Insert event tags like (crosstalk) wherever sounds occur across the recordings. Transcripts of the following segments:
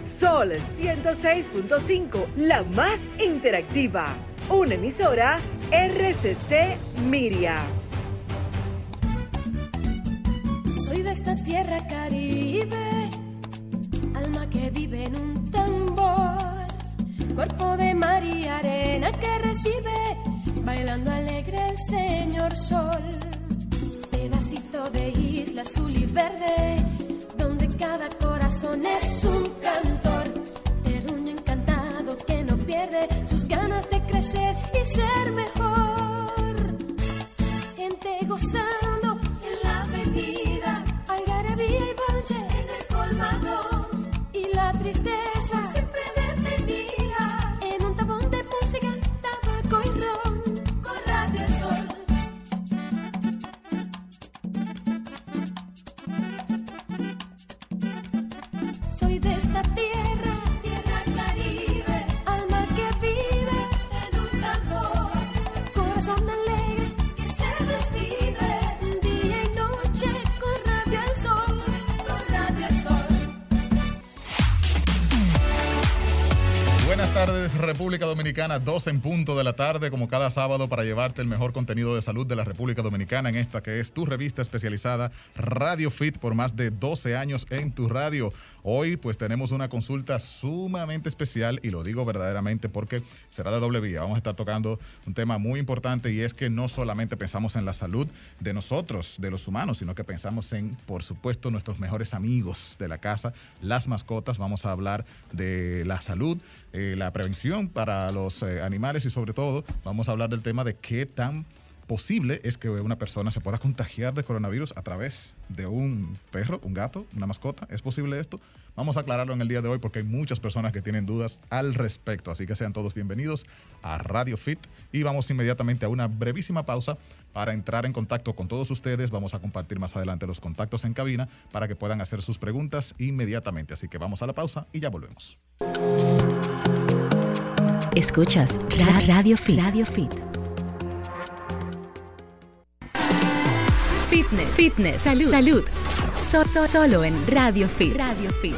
Sol 106.5, la más interactiva. Una emisora RCC Miria. Soy de esta tierra caribe, alma que vive en un tambor, cuerpo de mar y arena que recibe, bailando alegre el señor sol, pedacito de isla azul y verde, crecer y ser mejor, Dominicana, 12 en punto de la tarde, como cada sábado, para llevarte el mejor contenido de salud de la República Dominicana en esta que es tu revista especializada Radio Fit por más de 12 años en tu radio. Hoy, pues, tenemos una consulta sumamente especial y lo digo verdaderamente porque será de doble vía. Vamos a estar tocando un tema muy importante y es que no solamente pensamos en la salud de nosotros, de los humanos, sino que pensamos en, por supuesto, nuestros mejores amigos de la casa, las mascotas. Vamos a hablar de la salud, eh, la prevención para los eh, animales y sobre todo vamos a hablar del tema de qué tan posible es que una persona se pueda contagiar de coronavirus a través de un perro, un gato, una mascota. ¿Es posible esto? Vamos a aclararlo en el día de hoy porque hay muchas personas que tienen dudas al respecto. Así que sean todos bienvenidos a Radio Fit y vamos inmediatamente a una brevísima pausa para entrar en contacto con todos ustedes. Vamos a compartir más adelante los contactos en cabina para que puedan hacer sus preguntas inmediatamente. Así que vamos a la pausa y ya volvemos. Escuchas Ra- Radio Fit. Radio Fit. Fitness, fitness, salud, salud. So- so- solo en Radio Fit. Radio Fit.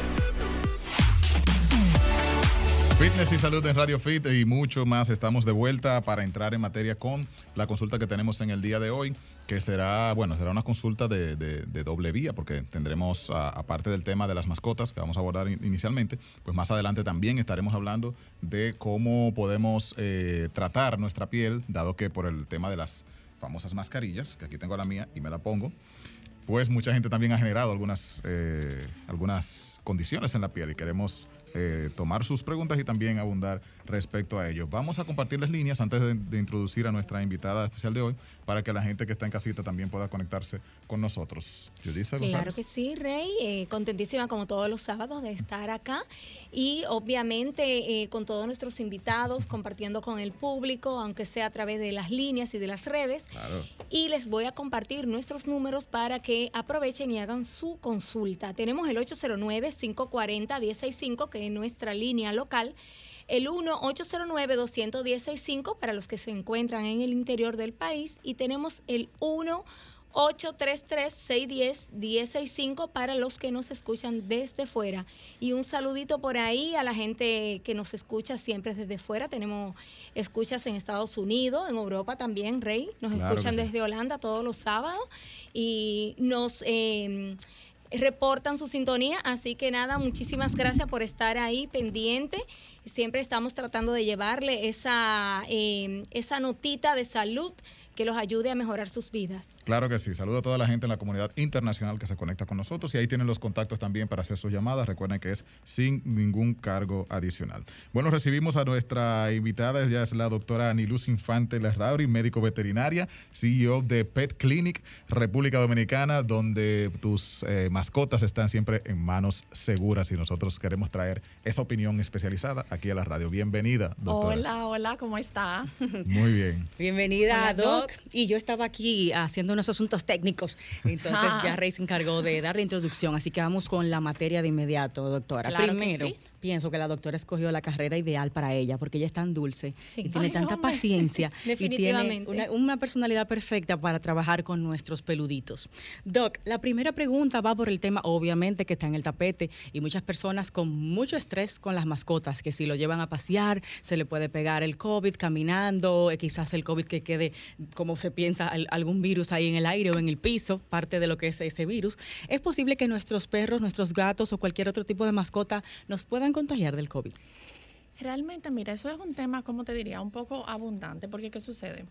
Fitness y salud en Radio Fit y mucho más. Estamos de vuelta para entrar en materia con la consulta que tenemos en el día de hoy, que será, bueno, será una consulta de, doble vía, porque tendremos, aparte del tema de las mascotas que vamos a abordar in- inicialmente, pues más adelante también estaremos hablando de cómo podemos eh, tratar nuestra piel, dado que por el tema de las famosas mascarillas, que aquí tengo la mía y me la pongo, pues mucha gente también ha generado algunas, eh, algunas condiciones en la piel y queremos eh, tomar sus preguntas y también abundar respecto a ello. Vamos a compartir las líneas antes de, de introducir a nuestra invitada especial de hoy para que la gente que está en casita también pueda conectarse con nosotros. Yudisa Claro González. que sí, Rey. eh, contentísima como todos los sábados de estar acá y obviamente eh, con todos nuestros invitados, compartiendo con el público, aunque sea a través de las líneas y de las redes. Claro. Y les voy a compartir nuestros números para que aprovechen y hagan su consulta. Tenemos el 809-540-165, que es nuestra línea local. El 1-809-210-65 para los que se encuentran en el interior del país. Y tenemos el 1 833-610-1065 para los que nos escuchan desde fuera. Y un saludito por ahí a la gente que nos escucha siempre desde fuera. Tenemos escuchas en Estados Unidos, en Europa también, Rey. Nos Claro escuchan sí. desde Holanda todos los sábados y nos eh, reportan su sintonía. Así que nada, muchísimas gracias por estar ahí pendiente. Siempre estamos tratando de llevarle esa, eh, esa notita de salud que los ayude a mejorar sus vidas. Claro que sí. Saludo a toda la gente en la comunidad internacional que se conecta con nosotros y ahí tienen los contactos también para hacer sus llamadas. Recuerden que es sin ningún cargo adicional. Bueno, recibimos a nuestra invitada, ella es la doctora Aniluz Infante Larrauri, médico veterinaria, CEO de Pet Clinic República Dominicana, donde tus eh, mascotas están siempre en manos seguras y nosotros queremos traer esa opinión especializada aquí a la radio. Bienvenida, doctora. Hola, hola, ¿cómo está? Muy bien. Bienvenida a Y yo estaba aquí haciendo unos asuntos técnicos. Entonces ya Rey se encargó de dar la introducción. Así que vamos con la materia de inmediato, doctora. Claro Primero, sí. Pienso que la doctora escogió la carrera ideal para ella, porque ella es tan dulce Sí. y tiene Ay, tanta hombre. paciencia (laughs) y tiene Definitivamente. una, una personalidad perfecta para trabajar con nuestros peluditos. Doc, la primera pregunta va por el tema, obviamente, que está en el tapete y muchas personas con mucho estrés con las mascotas, que si lo llevan a pasear, se le puede pegar el COVID caminando, eh, quizás el COVID que quede, como se piensa, al- algún virus ahí en el aire o en el piso, parte de lo que es ese virus. ¿Es posible que nuestros perros, nuestros gatos o cualquier otro tipo de mascota nos puedan contagiar del COVID? Realmente, mira, eso es un tema, como te diría, un poco abundante, porque ¿qué sucede?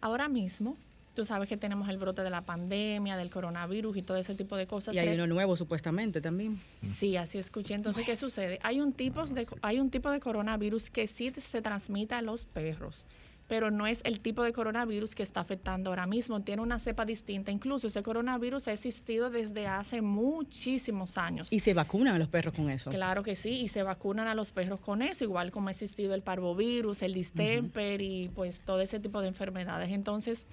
Ahora mismo, tú sabes que tenemos el brote de la pandemia, del coronavirus y todo ese tipo de cosas. Y hay Re- uno nuevo supuestamente también. Sí, así escuché. Entonces, ¿qué sucede? Hay un, tipo de, hay un tipo de coronavirus que sí se transmite a los perros, pero no es el tipo de coronavirus que está afectando ahora mismo. Tiene una cepa distinta. Incluso ese coronavirus ha existido desde hace muchísimos años. Y se vacunan a los perros con eso. Claro que sí, y se vacunan a los perros con eso, igual como ha existido el parvovirus, el distemper y pues todo ese tipo de enfermedades. Entonces,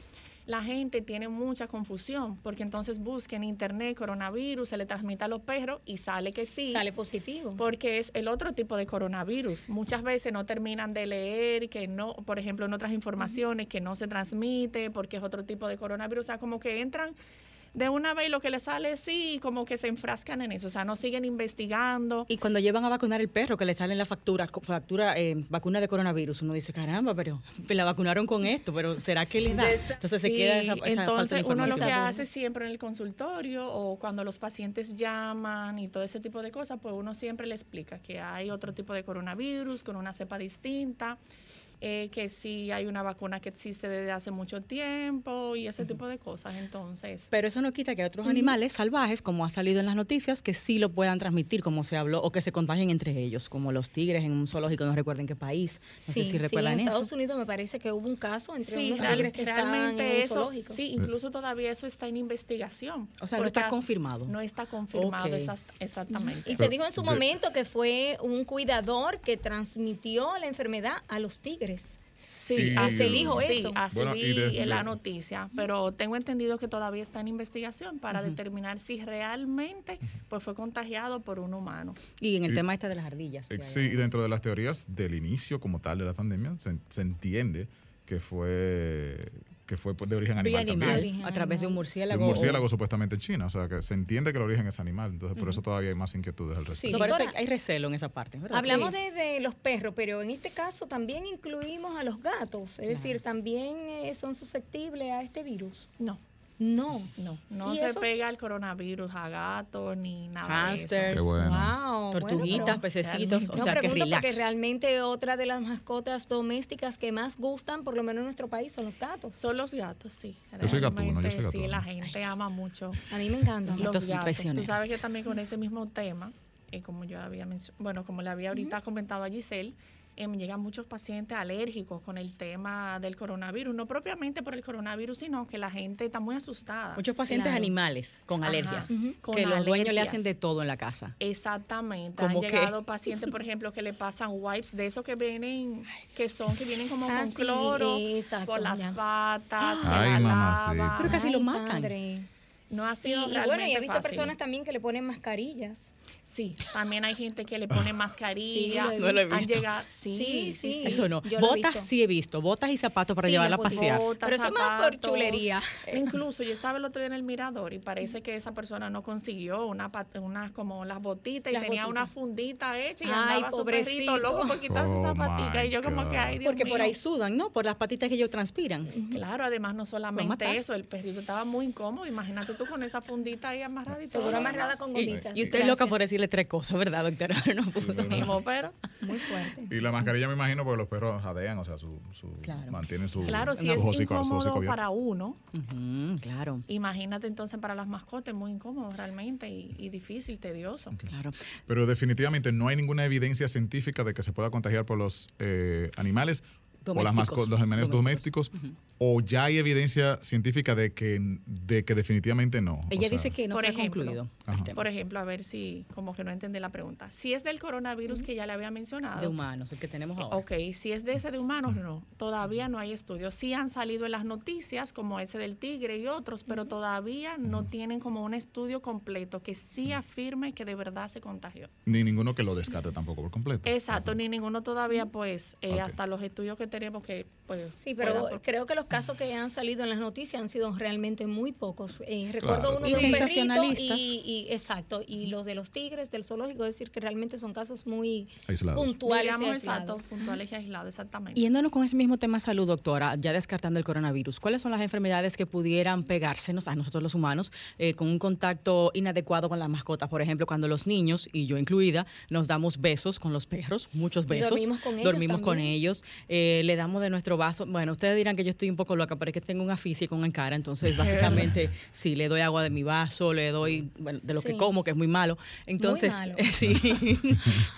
la gente tiene mucha confusión, porque entonces busca en internet coronavirus, se le transmite a los perros y sale que sí. Sale positivo. Porque es el otro tipo de coronavirus. Muchas veces no terminan de leer que no, por ejemplo, en otras informaciones que no se transmite porque es otro tipo de coronavirus. O sea, como que entran de una vez y lo que les sale sí, como que se enfrascan en eso. O sea, no siguen investigando. Y cuando llevan a vacunar el perro, que le salen la factura, factura, eh, vacuna de coronavirus, uno dice, caramba, pero la vacunaron con esto, pero ¿será que le da? Entonces se queda esa, esa falta de entonces uno lo que hace siempre en el consultorio o cuando los pacientes llaman y todo ese tipo de cosas, pues uno siempre le explica que hay otro tipo de coronavirus con una cepa distinta, eh, que sí hay una vacuna que existe desde hace mucho tiempo y ese tipo de cosas. Entonces, Pero eso no quita que hay otros animales salvajes, como ha salido en las noticias, que sí lo puedan transmitir, como se habló, o que se contagien entre ellos, como los tigres en un zoológico, no recuerdo en qué país. No Sí, sé si sí, en eso. Estados Unidos me parece que hubo un caso entre sí, unos tigres que estaban en realmente un eso, zoológico. sí, incluso todavía eso está en investigación. O sea, no está confirmado. No está confirmado Ok. esas- exactamente. Y se dijo en su momento que fue un cuidador que transmitió la enfermedad a los tigres. Sí, Y- así se dijo sí, eso. así Bueno, vi desde- en la noticia, pero tengo entendido que todavía está en investigación para determinar si realmente pues fue contagiado por un humano. Y en el Y- tema este de las ardillas. Eh, Sí, y dentro de las teorías del inicio como tal de la pandemia, se, se entiende que fue que fue de origen animal, animal, también. a través de un De murciélago. un o- murciélago supuestamente en China, o sea que se entiende que el origen es animal, entonces por eso todavía hay más inquietudes al Sí, respecto. por eso hay, recelo en esa parte, ¿verdad? Hablamos Sí. de, de los perros, pero en este caso también incluimos a los gatos. Es decir, también eh, son susceptibles a este virus. No, No. no, no ¿Y se eso? pega el coronavirus a gatos ni nada Hamsters. de Qué eso. bueno. Wow. Tortuguitas, bueno, pececitos, o no sea que pregunto porque relax. realmente otra de las mascotas domésticas que más gustan, por lo menos en nuestro país, son los gatos. Son los gatos, sí. Yo soy gatuno, yo Realmente, soy Sí, gatuno. la gente ama mucho A mí me encantan. Los los gatos. Tú sabes que también con ese mismo tema, eh, como yo había mencionado, bueno, como le había ahorita comentado a Giselle, eh, me llegan muchos pacientes alérgicos con el tema del coronavirus, no propiamente por el coronavirus, sino que la gente está muy asustada. Muchos pacientes Claro. animales con Ajá, alergias. Con que los dueños le hacen de todo en la casa. Exactamente. ¿Cómo Han qué? llegado (laughs) pacientes, por ejemplo, que le pasan wipes de esos que vienen, que son, que vienen como Ah, con sí, cloro exacto, por las ya. patas, (gasps) Ay, la. Pero casi lo matan. padre. No ha Sí, sido y bueno, y he visto fácil. personas también que le ponen mascarillas. Sí, también hay gente que le pone mascarilla. Sí, lo he Han visto. llegado, sí, Sí, sí, sí. sí. Eso no. yo lo he Botas sí he visto, botas y zapatos para Sí, llevarla a las pasear. Botas, Pero eso es más por chulería. Incluso yo estaba el otro día en el mirador y parece que esa persona no consiguió una, pat- unas como las botitas y Las tenía botitas. una fundita hecha y Ay, andaba pobrecito. loco por quitarse Oh, esa patica. my Y yo como que, ay, Dios Porque por ahí sudan, ¿no? Por las patitas que ellos transpiran. Claro, además no solamente eso, el perrito estaba muy incómodo. Imagínate tú con esa fundita ahí amarrada y. Seguro amarrada con gomitas. y usted es loca por decirle tres cosas, ¿verdad, doctora? (laughs) No puso. Mismo, pero (laughs) Muy fuerte. Y la mascarilla me imagino porque los perros jadean, o sea, su, su- Claro. mantienen su, claro, si su es hocico- incómodo para uno, claro, imagínate entonces para las mascotas, muy incómodo realmente y, y difícil, tedioso. claro. Pero definitivamente no hay ninguna evidencia científica de que se pueda contagiar por los eh, animales o las mascotas, los animales domésticos, o ya hay evidencia científica de que, de que definitivamente no. Ella dice que no por se ha concluido. Por ejemplo, a ver si como que no entendí la pregunta. Si es del coronavirus que ya le había mencionado. De humanos, el que tenemos ahora. Ok, si es de ese de humanos, no. Todavía no hay estudios. Sí han salido en las noticias, como ese del tigre y otros, pero todavía no tienen como un estudio completo que sí afirme que de verdad se contagió. Ni ninguno que lo descarte tampoco por completo. Exacto, ni ninguno todavía, pues, eh, hasta los estudios que tenemos que, pues... Sí, pero puedan- creo que los casos que han salido en las noticias han sido realmente muy pocos. Eh, recuerdo Claro. uno Y de un perrito sensacionalistas. y, y- exacto, y los de los tigres del zoológico, es decir, que realmente son casos muy Aislados. puntuales y Digamos, exacto, aislados. puntuales y aislados, exactamente. Yéndonos con ese mismo tema salud, doctora, ya descartando el coronavirus, ¿cuáles son las enfermedades que pudieran pegársenos a nosotros los humanos eh, con un contacto inadecuado con las mascotas? Por ejemplo, cuando los niños, y yo incluida, nos damos besos con los perros, muchos Y besos. dormimos con ellos dormimos con ellos, eh, le damos de nuestro vaso. Bueno, ustedes dirán que yo estoy un poco loca, pero es que tengo un aficie con en cara, entonces (laughs) básicamente sí, le doy agua de mi vaso, le doy bueno, de lo que como, que es muy malo. Entonces, (laughs) malo. sí,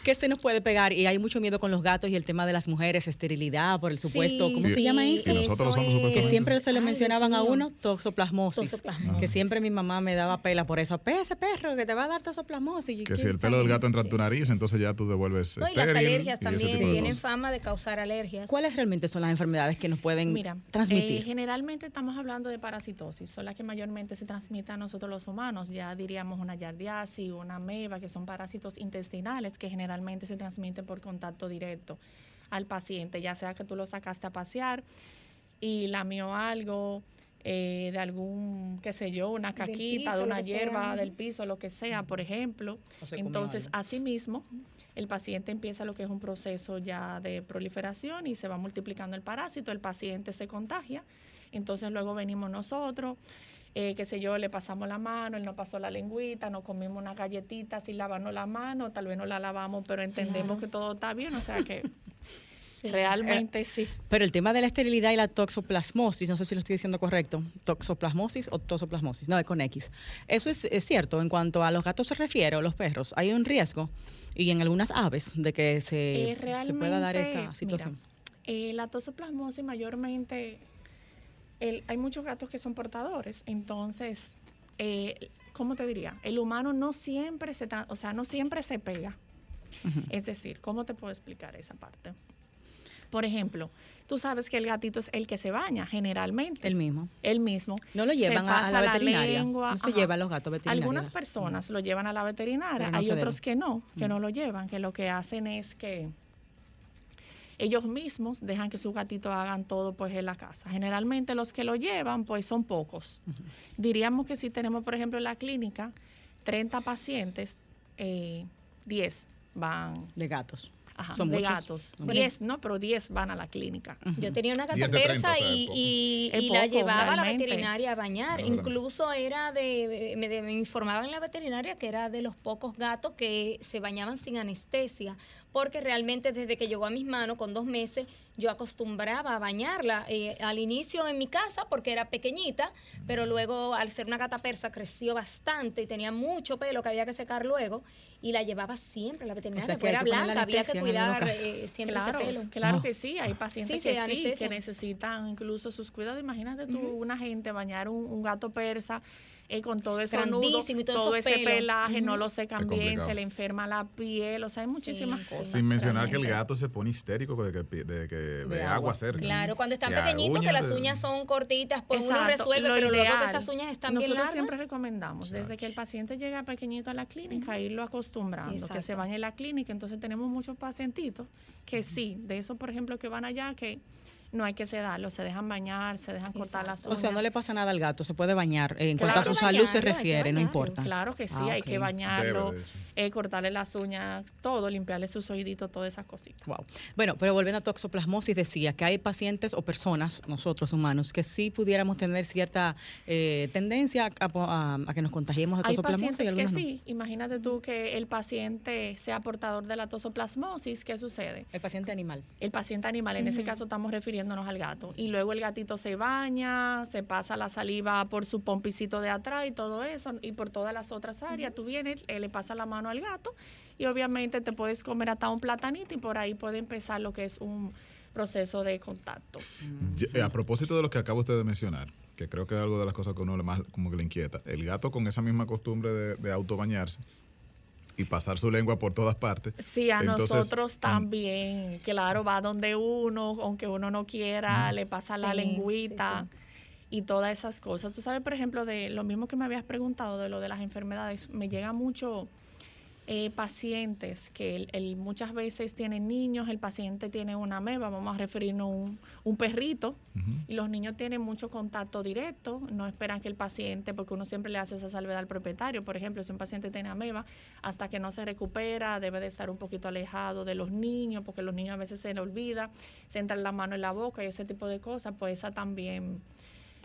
¿qué se nos puede pegar? Y hay mucho miedo con los gatos y el tema de las mujeres, esterilidad, por el supuesto, ¿cómo se llama eso? Y nosotros hombres, es- que siempre se le Ay, mencionaban Dios a uno toxoplasmosis, Toxoplasmosis. que siempre mi mamá me daba pela por eso, "Pe, ese perro que te va a dar toxoplasmosis. Que si ¿quién el pelo del gato entra en tu nariz, entonces ya tú devuelves No, y las alergias y también tienen fama de causar alergias. ¿Cuáles realmente son las enfermedades que nos pueden Mira, transmitir? eh, generalmente estamos hablando de parasitosis, son las que mayormente se transmiten a nosotros los humanos. Ya diríamos una yardiasis, una ameba, que son parásitos intestinales que generalmente se transmiten por contacto directo al paciente, ya sea que tú lo sacaste a pasear y lamió algo eh, de algún, qué sé yo, una caquita, piso, de una sea. hierba, del piso, lo que sea, por ejemplo. O se comió Entonces, asimismo, el paciente empieza lo que es un proceso ya de proliferación y se va multiplicando el parásito, el paciente se contagia, entonces luego venimos nosotros, eh, qué sé yo, le pasamos la mano, él nos pasó la lengüita, nos comimos una galletita sin lavarnos la mano, tal vez no la lavamos, pero entendemos Claro. que todo está bien, o sea que (laughs) Sí. realmente sí. Pero el tema de la esterilidad y la toxoplasmosis, no sé si lo estoy diciendo correcto, toxoplasmosis o toxoplasmosis, no, es con X. Eso es, es cierto en cuanto a los gatos se refiere o los perros. Hay un riesgo y en algunas aves de que se, Eh, se pueda dar esta situación. mira, eh, la tosoplasmosis mayormente, el- hay muchos gatos que son portadores, entonces, eh, ¿cómo te diría? El humano no siempre se, o sea, no siempre se pega. Es decir, ¿cómo te puedo explicar esa parte? Por ejemplo, tú sabes que el gatito es el que se baña generalmente. El mismo. Él mismo. No lo llevan a- a la veterinaria. lengua, No se ajá. llevan los gatos veterinarios. Algunas personas lo llevan a la veterinaria, no hay otros debe. que no, que Mm. no lo llevan, que lo que hacen es que ellos mismos dejan que sus gatitos hagan todo pues en la casa. Generalmente los que lo llevan pues son pocos. Diríamos que si tenemos por ejemplo en la clínica 30 pacientes, eh, 10 van De gatos. Ajá, Son de muchos. gatos. 10, no, pero 10 van a la clínica. Yo tenía una gata 10 de 30, persa y, poco. y- la llevaba a la veterinaria a bañar. Incluso era de me, de- me informaba en la veterinaria que era de los pocos gatos que se bañaban sin anestesia, porque realmente desde que llegó a mis manos con dos meses yo acostumbraba a bañarla eh, al inicio en mi casa porque era pequeñita, pero luego al ser una gata persa creció bastante y tenía mucho pelo que había que secar luego y la llevaba siempre a la veterinaria, hay era que ponerle blanca, había que cuidar eh, siempre Claro, ese pelo. claro Oh. que sí, hay pacientes Sí, sí, que sí, anestesia. que necesitan incluso sus cuidados. Imagínate tú, una gente bañar un, un gato persa eh, con todo eso nudo, y todo ese pelaje, no lo secan bien, se le enferma la piel, o sea, hay muchísimas Sí, cosas. Sin mencionar que el gato se pone histérico de que, de que ve agua. agua cerca. Claro, cuando están pequeñitos, que las uñas son cortitas, pues uno resuelve, lo pero luego que esas uñas están Nosotros bien largas. siempre recomendamos, desde que el paciente llega pequeñito a la clínica, irlo acostumbrando, que se bañe en la clínica. Entonces tenemos muchos pacientitos que sí, de esos, por ejemplo, que van allá, que no hay que sedarlos, se dejan bañar, se dejan cortar las O uñas. sea, no le pasa nada al gato, se puede bañar. En Claro. cuanto a su Hay salud se hay refiere, no importa. Claro que sí, Ah, hay que bañarlo, eh, cortarle las uñas, todo, limpiarle sus oíditos, todas esas cositas. Wow. Bueno, pero volviendo a toxoplasmosis, decía que hay pacientes o personas, nosotros humanos, que sí pudiéramos tener cierta eh, tendencia a, a- a que nos contagiemos de Hay toxoplasmosis y pacientes que no. sí, imagínate tú que el paciente sea portador de la tosoplasmosis, ¿qué sucede? El paciente animal. El paciente animal, en ese caso estamos refiriéndonos al gato. Y luego el gatito se baña, se pasa la saliva por su pompicito de atrás y todo eso, y por todas las otras áreas. Tú vienes, eh, le pasas la mano al gato y obviamente te puedes comer hasta un platanito y por ahí puede empezar lo que es un proceso de contacto. Eh, A propósito de lo que acaba usted de mencionar, que creo que es algo de las cosas que a uno le más como que le inquieta, el gato con esa misma costumbre de, de autobañarse y pasar su lengua por todas partes. Sí, a Entonces, nosotros también, claro, va donde uno, aunque uno no quiera, le pasa la Sí, lengüita y todas esas cosas. Tú sabes, por ejemplo, de lo mismo que me habías preguntado de lo de las enfermedades, me llega mucho eh, pacientes que el- el- muchas veces tienen niños, el paciente tiene una ameba, vamos a referirnos a un, un perrito, y los niños tienen mucho contacto directo, no esperan que el paciente, porque uno siempre le hace esa salvedad al propietario, por ejemplo, si un paciente tiene ameba, hasta que no se recupera, debe de estar un poquito alejado de los niños, porque los niños a veces se le olvida, se entra la mano en la boca y ese tipo de cosas, pues esa también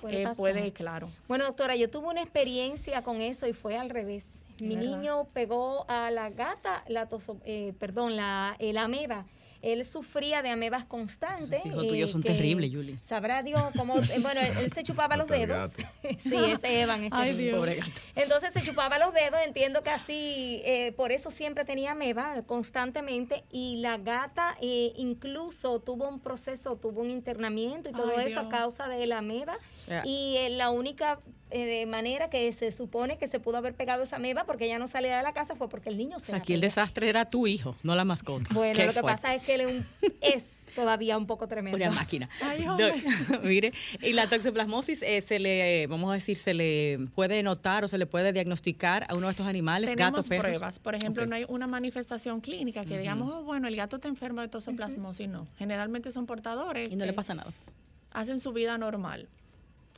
Puede eh, puede, claro. Bueno, doctora, yo tuve una experiencia con eso y fue al revés. Mi ¿Verdad? niño pegó a la gata, la toso- eh, perdón, la, el ameba. Él sufría de amebas constantes. Esos hijos eh, tuyos son terribles, Julie. Sabrá Dios cómo. (laughs) eh, bueno, él, él se chupaba los dedos. (laughs) sí, ese Evan. Este Ay. Dios. Pobre gato. Entonces se chupaba los dedos, entiendo que así, eh, por eso siempre tenía ameba constantemente y la gata eh, incluso tuvo un proceso, tuvo un internamiento y todo Ay, eso a causa de la ameba O sea, y eh, la única eh, manera que se supone que se pudo haber pegado esa ameba porque ella no salía de la casa fue porque el niño o se sea, aquí el desastre era tu hijo, no la mascota. Bueno, Qué lo que pasa es que él es, un- (laughs) es todavía un poco tremendo. Una máquina. Ay, (laughs) mire, y la toxoplasmosis eh, se le, vamos a decir, se le puede notar o se le puede diagnosticar a uno de estos animales, Tenemos gatos, perros. pruebas. Por ejemplo, no hay una manifestación clínica que digamos, oh, bueno, el gato está enfermo de toxoplasmosis. No. Generalmente son portadores. Y no le pasa nada. Hacen su vida normal.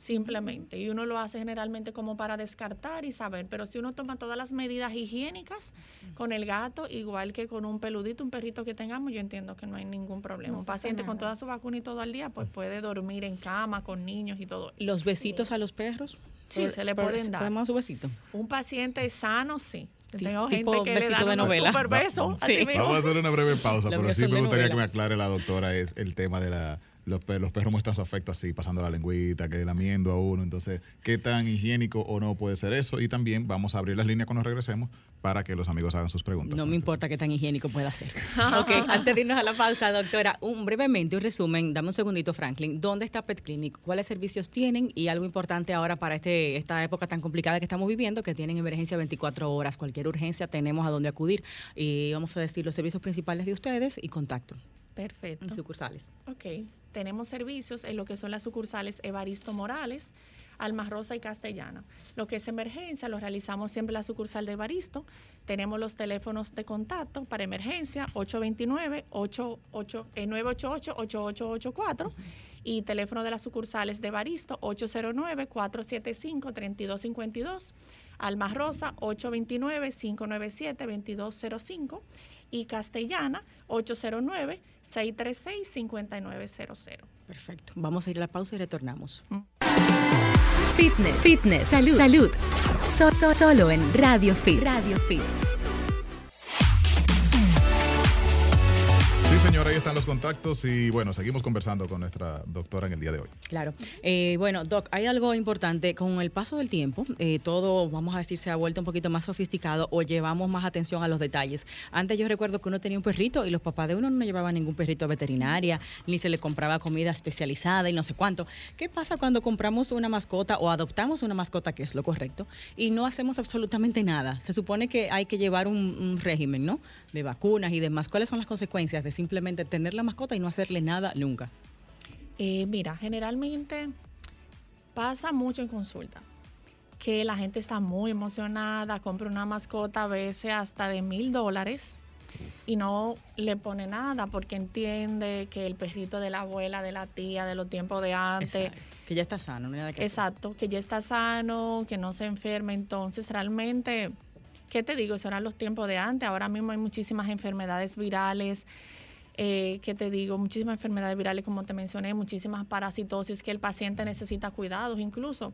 Simplemente. Y uno lo hace generalmente como para descartar y saber. Pero si uno toma todas las medidas higiénicas con el gato, igual que con un peludito, un perrito que tengamos, yo entiendo que no hay ningún problema. No un paciente con toda su vacuna y todo al día, pues puede dormir en cama con niños y todo. eso. Los besitos a los perros. Sí, se le pueden dar. ¿Podemos su besito? Un paciente sano, sí. Tengo tipo gente que le besito dan de novela. super (laughs) Sí. así mismo. Vamos a hacer una breve pausa, pero sí me gustaría que me aclare la doctora es el tema de la los, los perros muestran su afecto así, pasando la lengüita, que lamiendo a uno. Entonces, ¿qué tan higiénico o no puede ser eso? Y también vamos a abrir las líneas cuando regresemos para que los amigos hagan sus preguntas. No me importa qué tan higiénico pueda ser. (laughs) ok, antes de irnos a la pausa, doctora, un brevemente un resumen, dame un segundito, Franklin. ¿Dónde está Pet Clinic? ¿Cuáles servicios tienen? Y algo importante ahora para este, esta época tan complicada que estamos viviendo, que tienen emergencia 24 horas, cualquier urgencia tenemos a dónde acudir. Y vamos a decir los servicios principales de ustedes y contacto Perfecto. en sucursales. Ok, tenemos servicios en lo que son las sucursales Evaristo Morales, Alma Rosa y Castellana. Lo que es emergencia lo realizamos siempre en la sucursal de Evaristo. Tenemos los teléfonos de contacto para emergencia 829-988-8884 y teléfono de las sucursales de Evaristo 809-475-3252. Alma Rosa 829-597-2205 y Castellana 809 636-5900. Perfecto. Vamos a ir a la pausa y retornamos. Fitness, fitness, salud, salud. So- so- solo en Radio Fit. Radio Fit. Señora, ahí están los contactos y bueno, seguimos conversando con nuestra doctora en el día de hoy. Claro. Eh, bueno, Doc, hay algo importante. Con el paso del tiempo, eh, todo, vamos a decir, se ha vuelto un poquito más sofisticado o llevamos más atención a los detalles. Antes yo recuerdo que uno tenía un perrito y los papás de uno no llevaban ningún perrito a veterinaria, ni se le compraba comida especializada y no sé cuánto. ¿Qué pasa cuando compramos una mascota o adoptamos una mascota, que es lo correcto, y no hacemos absolutamente nada? Se supone que hay que llevar un, un régimen, ¿no? De vacunas y demás. ¿Cuáles son las consecuencias de simplemente tener la mascota y no hacerle nada nunca? Eh, mira, generalmente pasa mucho en consulta que la gente está muy emocionada, compra una mascota a veces hasta de mil dólares y no le pone nada porque entiende que el perrito de la abuela, de la tía, de los tiempos de antes, Exacto. Que ya está sano, no hay nada que hacer. Exacto, que ya está sano, que no se enferma. Entonces, realmente, ¿qué te digo? Esos eran los tiempos de antes. Ahora mismo hay muchísimas enfermedades virales. Eh, ¿Qué te digo? Muchísimas enfermedades virales, como te mencioné, muchísimas parasitosis que el paciente necesita cuidados incluso.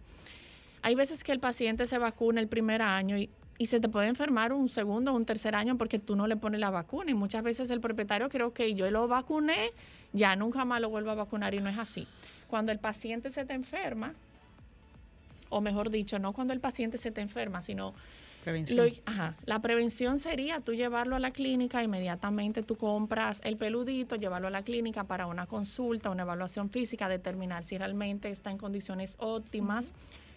Hay veces que el paciente se vacuna el primer año y, y se te puede enfermar un segundo o un tercer año porque tú no le pones la vacuna. Y muchas veces el propietario creo que yo lo vacuné, ya nunca más lo vuelvo a vacunar y no es así. Cuando el paciente se te enferma, o mejor dicho, no cuando el paciente se te enferma, sino Prevención. Lo- ajá, la prevención sería tú llevarlo a la clínica, inmediatamente tú compras el peludito, llevarlo a la clínica para una consulta, una evaluación física, determinar si realmente está en condiciones óptimas.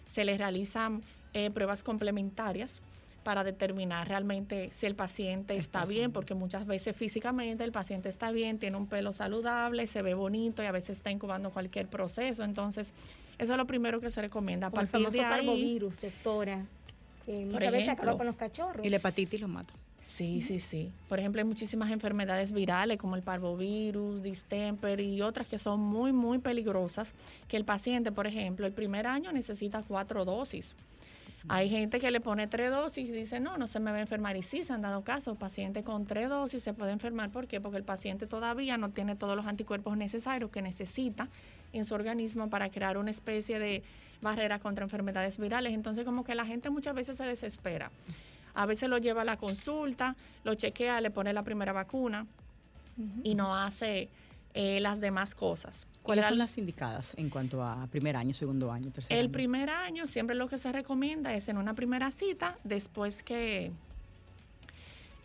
Se le realizan eh, pruebas complementarias para determinar realmente si el paciente está bien, porque muchas veces físicamente el paciente está bien, tiene un pelo saludable, se ve bonito y a veces está incubando cualquier proceso. Entonces, eso es lo primero que se recomienda. A el partir famoso de ahí, parvovirus, doctora. Por muchas veces acaba con los cachorros. Y la hepatitis lo mata. Sí, sí, sí. Por ejemplo, hay muchísimas enfermedades virales como el parvovirus, distemper y otras que son muy, muy peligrosas, que el paciente, por ejemplo, el primer año necesita cuatro dosis. Hay gente que le pone tres dosis y dice, no, no se me va a enfermar. Y sí, se han dado casos, paciente con tres dosis se puede enfermar. ¿Por qué? Porque el paciente todavía no tiene todos los anticuerpos necesarios que necesita en su organismo para crear una especie de barrera contra enfermedades virales. Entonces, como que la gente muchas veces se desespera. A veces lo lleva a la consulta, lo chequea, le pone la primera vacuna y no hace eh, las demás cosas. ¿Cuáles son las indicadas en cuanto a primer año, segundo año, tercer el año? primer año siempre lo que se recomienda es en una primera cita, después que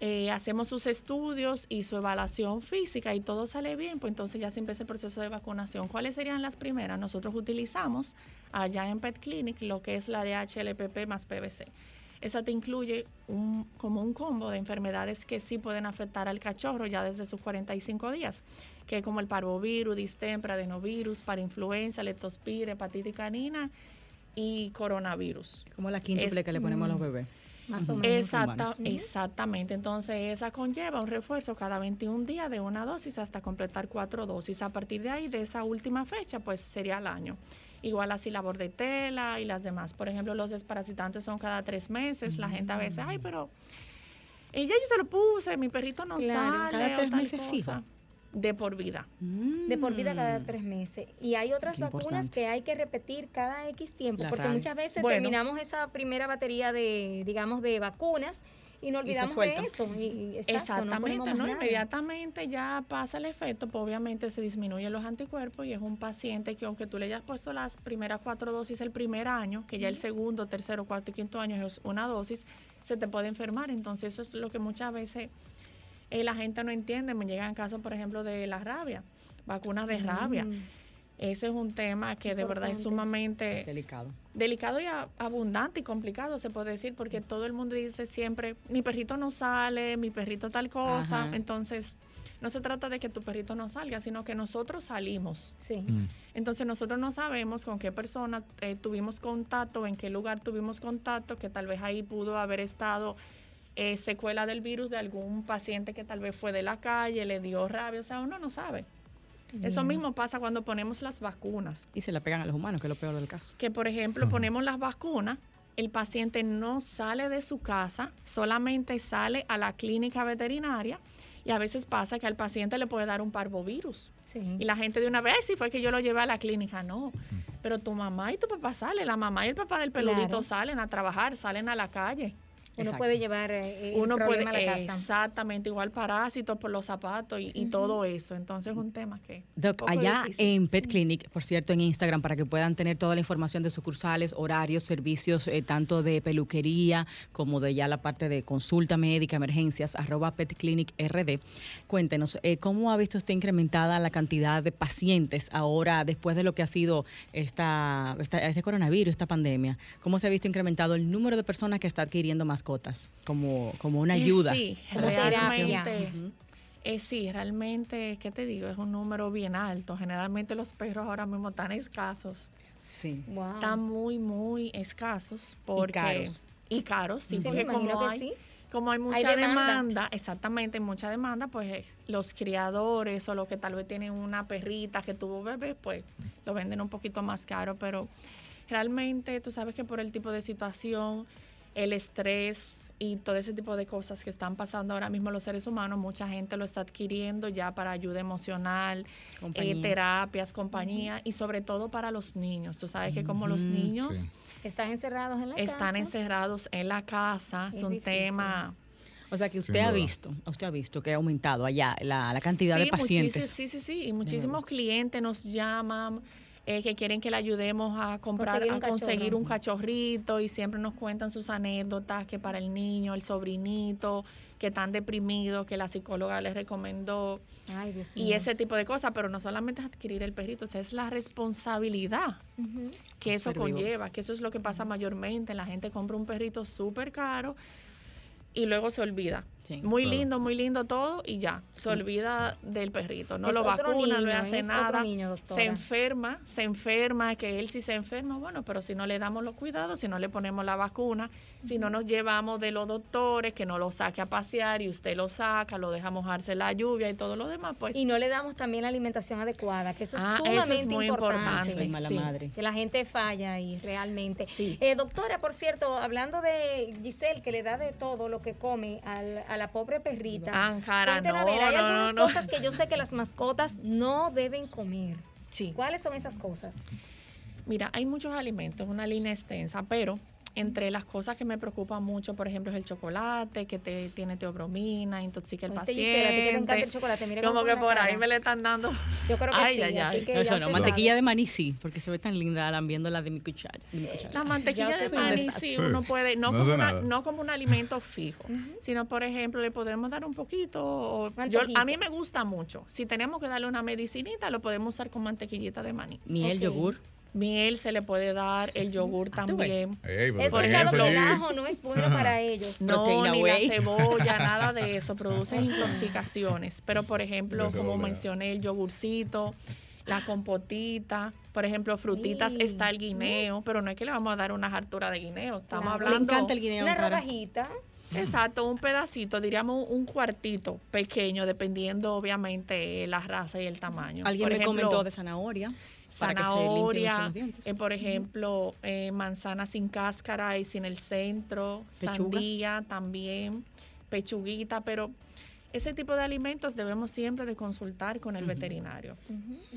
eh, hacemos sus estudios y su evaluación física y todo sale bien, pues entonces ya se empieza el proceso de vacunación. ¿Cuáles serían las primeras? Nosotros utilizamos allá en Pet Clinic lo que es la DHLPP más PVC. Esa te incluye un, como un combo de enfermedades que sí pueden afectar al cachorro ya desde sus 45 días, que es como el parvovirus, distemper, adenovirus, parainfluenza, leptospira, hepatitis canina y coronavirus. Como la quíntuple es- que le ponemos a los bebés. Más o menos. Exacta. Exactamente, entonces esa conlleva un refuerzo cada 21 días de una dosis hasta completar cuatro dosis. A partir de ahí, de esa última fecha, pues sería el año. Igual así la bordetela y las demás. Por ejemplo, los desparasitantes son cada tres meses. La gente a veces, ay, pero eh, ya yo se lo puse, mi perrito no Claro, sale. cada tres tal meses cosa". fijo. De por vida. De por vida cada Mm. tres meses. Y hay otras Qué vacunas importante. que hay que repetir cada X tiempo, La porque muchas veces Bueno. terminamos esa primera batería de, digamos, de vacunas y nos Y se olvidamos de suelta. eso. Y, y- exacto, no Exactamente, ¿no? Inmediatamente ya pasa el efecto, pues obviamente se disminuyen los anticuerpos y es un paciente que aunque tú le hayas puesto las primeras cuatro dosis el primer año, que ya el segundo, tercero, cuarto y quinto año es una dosis, se te puede enfermar. Entonces eso es lo que muchas veces eh, la gente no entiende. Me llegan casos, por ejemplo, de la rabia, vacunas de rabia. Mm. Ese es un tema que de verdad es sumamente Delicado. delicado y a- abundante y complicado, se puede decir, porque todo el mundo dice siempre, mi perrito no sale, mi perrito tal cosa. Ajá. Entonces, no se trata de que tu perrito no salga, sino que nosotros salimos. Sí. Mm. Entonces, nosotros no sabemos con qué persona eh, tuvimos contacto, en qué lugar tuvimos contacto, que tal vez ahí pudo haber estado eh, secuela del virus de algún paciente que tal vez fue de la calle, le dio rabia, o sea, uno no sabe. Eso mismo pasa cuando ponemos las vacunas Y se la pegan a los humanos, que es lo peor del caso. que por ejemplo ponemos las vacunas, el paciente no sale de su casa, solamente sale a la clínica veterinaria y a veces pasa que al paciente le puede dar un parvovirus. Sí. Y la gente de una vez, si fue que yo lo llevé a la clínica, no. Pero tu mamá y tu papá salen, la mamá y el papá del peludito Claro. salen a trabajar, salen a la calle. Uno Exacto. puede llevar eh, el Uno puede, a la casa. exactamente, igual parásitos por los zapatos y, y todo eso. Entonces es un tema que... Doc, allá difícil. en Pet Clinic, por cierto, en Instagram, para que puedan tener toda la información de sucursales, horarios, servicios, eh, tanto de peluquería como de ya la parte de consulta médica, emergencias, arroba Pet Clinic RD. Cuéntenos, eh, ¿cómo ha visto usted incrementada la cantidad de pacientes ahora, después de lo que ha sido esta, esta- este coronavirus, esta pandemia? ¿Cómo se ha visto incrementado el número de personas que está adquiriendo mascotas como, como una ayuda? Sí, Como realmente. terapia. Eh, sí, realmente, ¿qué te digo? Es un número bien alto. Generalmente los perros ahora mismo están escasos. Sí. Wow. Están muy, muy escasos. Porque, caros. Y caros, sí, porque como hay, sí. como hay mucha demanda. demanda. exactamente, hay mucha demanda, pues eh, los criadores o los que tal vez tienen una perrita que tuvo bebé, pues lo venden un poquito más caro, pero realmente tú sabes que por el tipo de situación, el estrés y todo ese tipo de cosas que están pasando ahora mismo los seres humanos, mucha gente lo está adquiriendo ya para ayuda emocional, eh, Compañía. terapias, compañía y sobre todo para los niños. Tú sabes que como los niños sí. Están encerrados en la están casa. encerrados en la casa, Es es un difícil. tema... O sea que usted ha visto, usted ha visto que ha aumentado allá la, la cantidad Sí, de pacientes. Sí, sí, sí. Y muchísimos clientes nos llaman eh, que quieren que le ayudemos a comprar, Conseguir un a conseguir cachorro. un cachorrito y siempre nos cuentan sus anécdotas que para el niño, el sobrinito, que están deprimidos, que la psicóloga les recomendó Ay, Dios y ese tipo de cosas, pero no solamente es adquirir el perrito, o sea, es la responsabilidad que eso conlleva, que eso es lo que pasa mayormente, la gente compra un perrito súper caro y luego se olvida. Sí. Muy Claro. lindo, muy lindo todo y ya, se olvida del perrito, no Es lo vacuna, no le hace nada, niño, se enferma, se enferma, que él sí se enferma, bueno, pero si no le damos los cuidados, si no le ponemos la vacuna, si no nos llevamos de los doctores, que no lo saque a pasear y usted lo saca, lo deja mojarse la lluvia y todo lo demás, pues Y no le damos también la alimentación adecuada, que eso es Ah, eso sumamente es muy importante. Soy mala sí. madre. Que la gente falla ahí, realmente. Sí. Eh, doctora, por cierto, hablando de Giselle, que le da de todo lo que come al- la pobre perrita. Ah, cara, cuéntenos, a no, ver, hay no, algunas no. cosas que yo sé que las mascotas no deben comer. Sí. ¿Cuáles son esas cosas? Mira, hay muchos alimentos, una línea extensa, pero entre las cosas que me preocupan mucho, por ejemplo, es el chocolate, que te, tiene teobromina, intoxica el paciente. Giselle, a ti que te encanta el chocolate, mira Como que la por ahí me le están dando. Yo creo que Ay, sí, ay, ay. que No, eso no, mantequilla sabe. de maní sí, porque se ve tan linda lambiéndola de mi cuchara. de mi Eh, cuchara. La mantequilla de maní, sí, uno puede, no, No como hace una- nada. no como un alimento fijo, sino, por ejemplo, le podemos dar un poquito. o- yo, Mantequilla. a mí me gusta mucho. Si tenemos que darle una medicinita, lo podemos usar con mantequillita de maní. Miel, yogur. Miel se le puede dar, el yogur Ah, también. Es Por porque el ajo no es bueno para (laughs) ellos. No, Proteína ni whey. la cebolla, (laughs) nada de eso, producen intoxicaciones. Pero, por ejemplo, como mencioné, el yogurcito, la compotita, por ejemplo, frutitas, Sí. está el guineo, pero no es que le vamos a dar una hartura de guineo, estamos Claro. Hablando... encanta el guineo. Una rodajita. Exacto, un pedacito, diríamos un cuartito pequeño, dependiendo obviamente la raza y el tamaño. Alguien Por me ejemplo, comentó de zanahoria. Zanahoria, eh, por ejemplo, eh, manzana sin cáscara y sin el centro, Pechuga. sandía también, pechuguita, pero ese tipo de alimentos debemos siempre de consultar con el veterinario.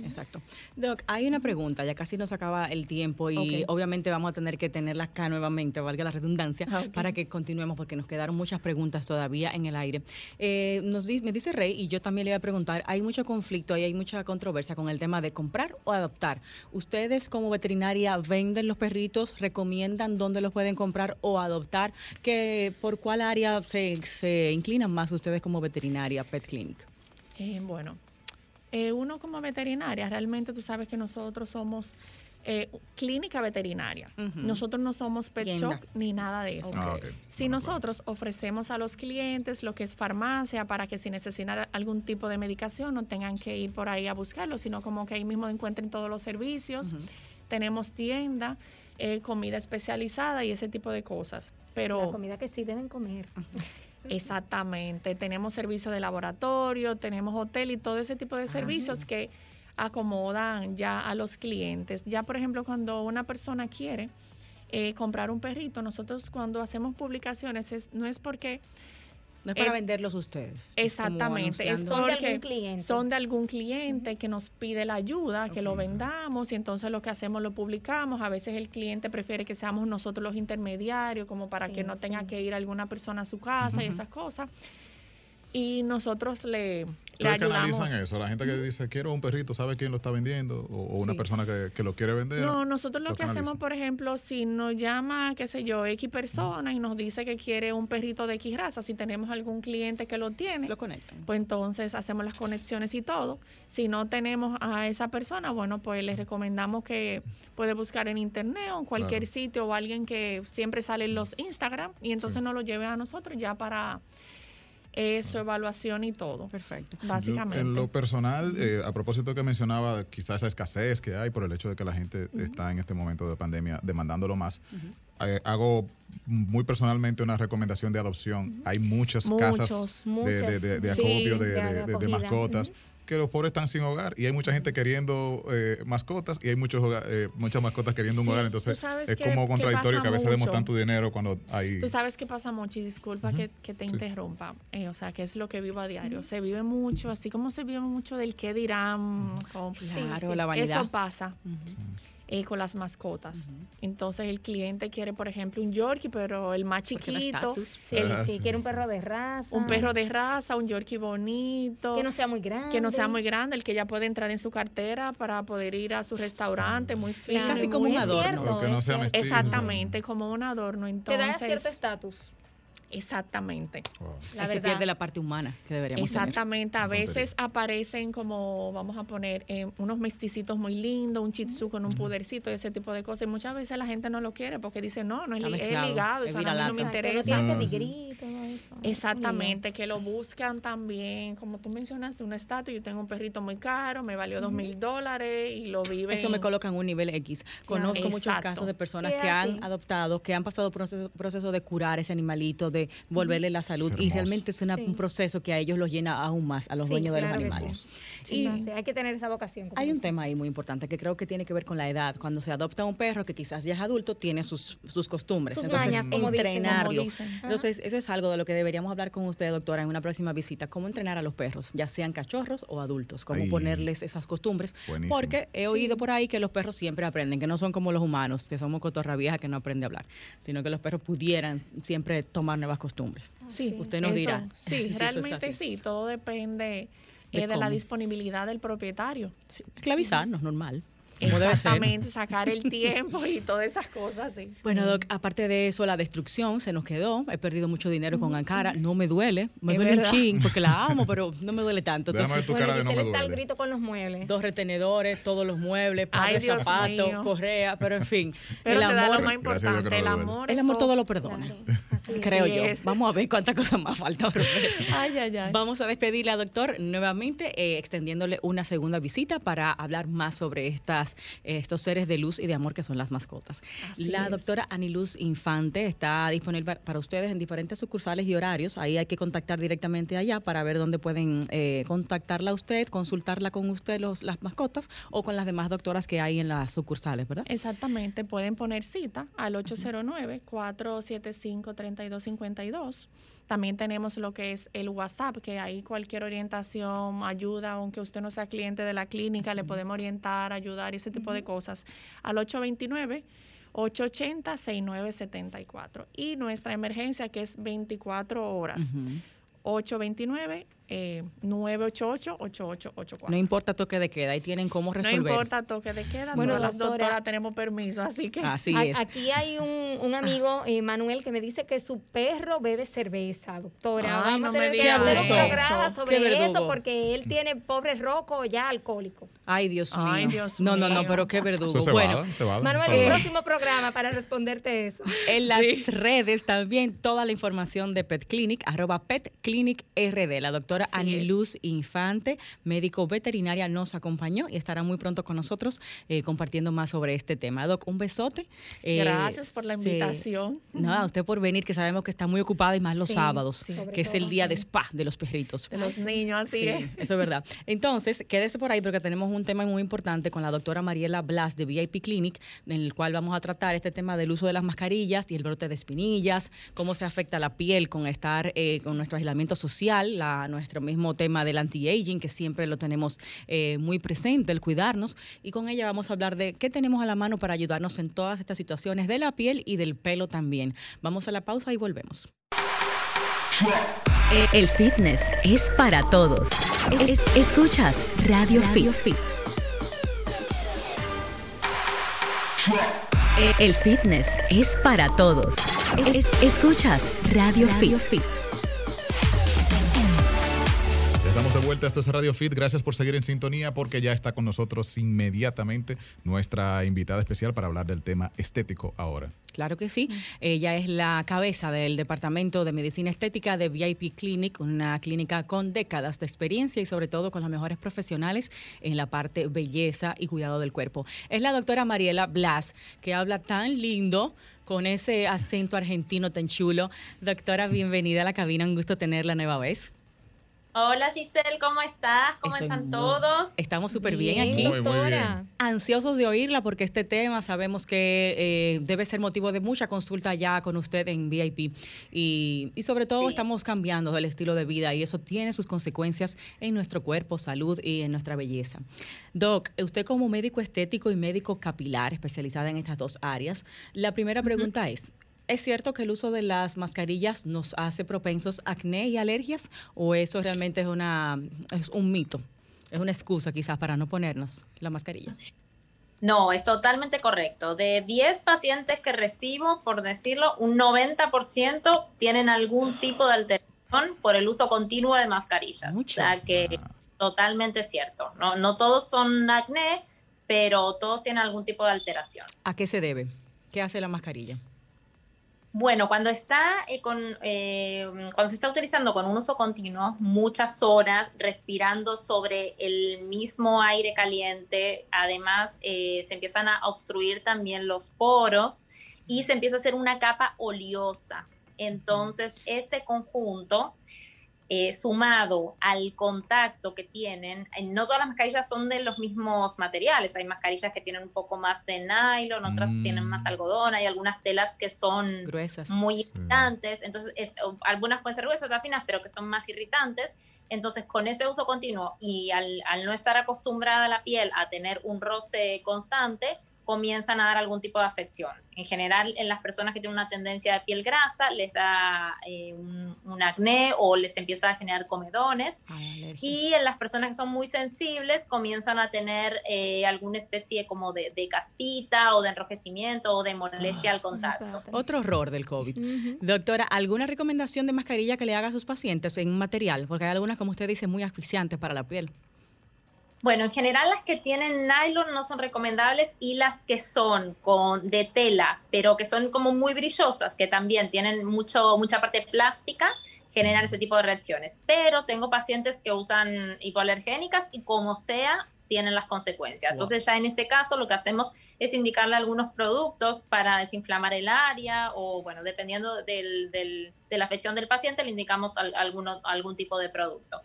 Exacto. Doc, hay una pregunta, ya casi nos acaba el tiempo y obviamente vamos a tener que tenerla acá nuevamente, valga la redundancia, Ah, para que continuemos porque nos quedaron muchas preguntas todavía en el aire. Eh, nos di- me dice Rey, y yo también le voy a preguntar, hay mucho conflicto y hay mucha controversia con el tema de comprar o adoptar. ¿Ustedes como veterinaria venden los perritos, recomiendan dónde los pueden comprar o adoptar? ¿Que, ¿Por cuál área se, se inclinan más ustedes como veterinaria, Pet Clinic? Eh, bueno, eh, uno como veterinaria, realmente tú sabes que nosotros somos eh, clínica veterinaria. Nosotros no somos pet Tienda. shop ni nada de eso. Ah. Si nosotros ofrecemos a los clientes lo que es farmacia para que si necesitan algún tipo de medicación no tengan que ir por ahí a buscarlo, sino como que ahí mismo encuentren todos los servicios. Tenemos tienda, eh, comida especializada y ese tipo de cosas. Pero La comida que sí deben comer. Exactamente. Tenemos servicio de laboratorio, tenemos hotel y todo ese tipo de servicios que acomodan ya a los clientes. Ya, por ejemplo, cuando una persona quiere eh, comprar un perrito, nosotros cuando hacemos publicaciones es, no es porque No es para Eh, venderlos ustedes. Exactamente, es. Son de algún cliente. son de algún cliente que nos pide la ayuda, que lo vendamos y entonces lo que hacemos lo publicamos. A veces el cliente prefiere que seamos nosotros los intermediarios, como para Sí, que no tenga que ir alguna persona a su casa y esas cosas. Y nosotros le ¿Ustedes que analizan eso? La gente que dice, quiero un perrito, ¿sabe quién lo está vendiendo? O, o una Sí. persona que, que lo quiere vender. No, nosotros lo Lo que hacemos, por ejemplo, si nos llama, qué sé yo, X persona y nos dice que quiere un perrito de X raza, si tenemos algún cliente que lo tiene, Lo conectan. pues entonces hacemos las conexiones y todo. Si no tenemos a esa persona, bueno, pues les recomendamos que puede buscar en internet o en cualquier Claro. sitio o alguien que siempre sale en los Instagram y entonces Sí. nos lo lleve a nosotros ya para eh, su evaluación y todo. Perfecto. Básicamente. Yo, en lo personal, eh, a propósito que mencionaba quizás esa escasez que hay por el hecho de que la gente está en este momento de pandemia demandándolo más, eh, hago muy personalmente una recomendación de adopción. Hay muchas casas de, de- de- de Sí, acopio de, de de- de- de acogida. mascotas. Que los pobres están sin hogar y hay mucha gente queriendo eh, mascotas y hay muchos eh, muchas mascotas queriendo Sí, un hogar. Entonces es que- como que contradictorio que a veces demos mucho. tanto dinero cuando hay... Tú sabes qué pasa mucho, y disculpa que, que te Sí. interrumpa, eh, o sea, que es lo que vivo a diario. Se vive mucho, así como se vive mucho del qué dirán. con- Claro, sí. la vanidad. Eso pasa. Eh, con las mascotas. Entonces el cliente quiere, por ejemplo, un Yorkie, pero el más chiquito. Sí, Ah, sí, sí, quiere un perro de raza. un perro de raza, un Yorkie bonito. Que no sea muy grande. que no sea muy grande, el que ya puede entrar en su cartera para poder ir a su restaurante muy fino. casi y como un Es adorno. cierto, que no es sea mestizo. Exactamente, como un adorno. Te Entonces, da cierto estatus. Exactamente. Wow. La Ahí se pierde la parte humana que deberíamos tener. Exactamente, a Una veces aparecen como, vamos a poner, eh, unos mesticitos muy lindos, un shih tzu con un pudercito, ese tipo de cosas. Y muchas veces la gente no lo quiere porque dice, no, no es, li- es ligado, es eso a mí no me interesa. Ah. eso. Exactamente, que lo buscan también, como tú mencionaste, un estatus, yo tengo un perrito muy caro, me valió dos mil dólares y lo vive. Eso me coloca en un nivel X. Conozco muchos casos de personas Sí, que así. han adoptado, que han pasado proceso, proceso de curar ese animalito, de volverle la salud. Y realmente es una- Sí. un proceso que a ellos los llena aún más, a los Sí, dueños de los claro animales. Sí, Y hay que tener esa vocación. hay un tema ahí muy importante que creo que tiene que ver con la edad. Cuando se adopta un perro que quizás ya es adulto, tiene sus, sus costumbres. Sus Entonces, mañas, como dicen, como entrenarlo. dicen. Entonces, eso es algo de lo que deberíamos hablar con usted, doctora, en una próxima visita. Cómo entrenar a los perros, ya sean cachorros o adultos. Cómo ponerles esas costumbres. Buenísimo. Porque he oído por ahí que los perros siempre aprenden, que no son como los humanos, que somos cotorra vieja que no aprende a hablar, sino que los perros pudieran siempre tomar nuevas costumbres. Sí, Usted nos eso, dirá. Sí, (laughs) si realmente sí, todo depende De eh, de, la disponibilidad del propietario. Sí, esclavizarnos, normal. Exactamente, sacar el tiempo y todas esas cosas, sí. Bueno, Doc, aparte de eso, la destrucción se nos quedó. He perdido mucho dinero con Ankara. No me duele. Me duele un verdad. chin porque la (laughs) amo, pero no me duele tanto. Entonces, tu Bueno, cara de no me duele. grito con los muebles. dos retenedores, todos los muebles, par de zapatos, correa, pero en fin. (laughs) Pero el da lo amor, más importante, el no amor. el amor todo lo perdona. Claro. (laughs) Creo Sí yo. es. Vamos a ver cuántas cosas más faltan. pero- Ay, ay, ay. Vamos a despedirle al doctor nuevamente, eh, extendiéndole una segunda visita para hablar más sobre estas, eh, estos seres de luz y de amor que son las mascotas. Así la es. doctora Aniluz Infante está disponible pa- para ustedes en diferentes sucursales y horarios. Ahí hay que contactar directamente allá para ver dónde pueden eh, contactarla a usted, consultarla con usted los, las mascotas o con las demás doctoras que hay en las sucursales, ¿verdad? Exactamente, pueden poner cita al 809-475-3252. También tenemos lo que es el WhatsApp, que ahí cualquier orientación, ayuda, aunque usted no sea cliente de la clínica, le podemos orientar, ayudar y ese tipo de cosas. Al 829 880-6974. Y nuestra emergencia, que es 24 horas, Ujú. 829 eh, 988-8884. No importa toque de queda, ahí tienen cómo No resolver. importa toque de queda, Bueno, todas las doctora. doctoras tenemos permiso, así que... Así es. Aquí hay un, un amigo, eh, Manuel, que me dice que su perro bebe cerveza, doctora. Ay, Vamos no a tener que hacer un eso. programa Qué sobre eso porque él tiene pobre roco ya alcohólico. Ay, Dios mío. Ay, Dios no, no, no, mío. pero qué verdugo. Se bueno, va, se va. Manuel, se el va. próximo programa para responderte eso. (laughs) En las redes también toda la información de Pet Clinic, arroba Pet Clinic RD. La doctora Así Aniluz Infante, médico veterinaria, nos acompañó y estará muy pronto con nosotros eh, compartiendo más sobre este tema. Doc, un besote. Eh, Gracias por la se- invitación. Nada, usted por venir, que sabemos que está muy ocupada y más los Sí, sábados, sí. Que es el día de spa de los perritos. De los niños, así Sí, es. eso es verdad. Entonces, quédese por ahí porque tenemos un tema muy importante con la doctora Mariela Blas de VIP Clinic, en el cual vamos a tratar este tema del uso de las mascarillas y el brote de espinillas, cómo se afecta la piel con estar eh, con nuestro aislamiento social, la, nuestro mismo tema del anti-aging, que siempre lo tenemos eh, muy presente, el cuidarnos. Y con ella vamos a hablar de qué tenemos a la mano para ayudarnos en todas estas situaciones de la piel y del pelo también. Vamos a la pausa y volvemos. Eh, El fitness es para todos. Es- escuchas Radio, Fit. Eh, El fitness es para todos. Es- escuchas Radio, Fit. Ya esto es Radio Fit, gracias por seguir en sintonía porque ya está con nosotros inmediatamente nuestra invitada especial para hablar del tema estético ahora. Claro que sí. Ella es la cabeza del Departamento de Medicina Estética de VIP Clinic, una clínica con décadas de experiencia y sobre todo con los mejores profesionales en la parte belleza y cuidado del cuerpo. Es la doctora Mariela Blas, que habla tan lindo con ese acento argentino tan chulo. Doctora, bienvenida a la cabina, un gusto tenerla nueva vez. Hola Giselle, ¿cómo estás? ¿Cómo Estoy están muy- todos? Estamos súper bien, Bien, aquí. Muy, muy bien. Ansiosos de oírla porque este tema sabemos que eh, debe ser motivo de mucha consulta ya con usted en VIP y, y sobre todo Sí. estamos cambiando el estilo de vida y eso tiene sus consecuencias en nuestro cuerpo, salud y en nuestra belleza. Doc, usted como médico estético y médico capilar especializada en estas dos áreas, la primera pregunta es, ¿Es cierto que el uso de las mascarillas nos hace propensos a acné y alergias o eso realmente es, una, es un mito? Es una excusa quizás para no ponernos la mascarilla. No, es totalmente correcto. De 10 pacientes que recibo, por decirlo, un 90% tienen algún tipo de alteración por el uso continuo de mascarillas. Mucho. O sea que totalmente cierto. No, no todos son acné, pero todos tienen algún tipo de alteración. ¿A qué se debe? ¿Qué hace la mascarilla? Bueno, cuando está eh, con, eh, cuando se está utilizando con un uso continuo, muchas horas respirando sobre el mismo aire caliente, además eh, se empiezan a obstruir también los poros y se empieza a hacer una capa oleosa. Entonces, ese conjunto eh, sumado al contacto que tienen, eh, no todas las mascarillas son de los mismos materiales, hay mascarillas que tienen un poco más de nylon, otras Mm. tienen más algodón, hay algunas telas que son Gruesas. muy irritantes, entonces es, algunas pueden ser gruesas, otras finas, pero que son más irritantes. Entonces, con ese uso continuo y al, al no estar acostumbrada la piel a tener un roce constante, comienzan a dar algún tipo de afección. En general, en las personas que tienen una tendencia de piel grasa, les da eh, un, un acné o les empieza a generar comedones. Ay, alergia. Y en las personas que son muy sensibles comienzan a tener eh, alguna especie como de, de caspita o de enrojecimiento o de molestia al contacto. Otro horror del COVID. Doctora, ¿alguna recomendación de mascarilla que le haga a sus pacientes en un material? Porque hay algunas, como usted dice, muy asfixiantes para la piel. Bueno, en general las que tienen nylon no son recomendables y las que son con de tela, pero que son como muy brillosas, que también tienen mucho mucha parte plástica, generan ese tipo de reacciones. Pero tengo pacientes que usan hipoalergénicas y como sea tienen las consecuencias. Entonces ya en ese caso lo que hacemos es indicarle algunos productos para desinflamar el área o bueno, dependiendo del, del- de la afección del paciente le indicamos al- alguno- algún tipo de producto.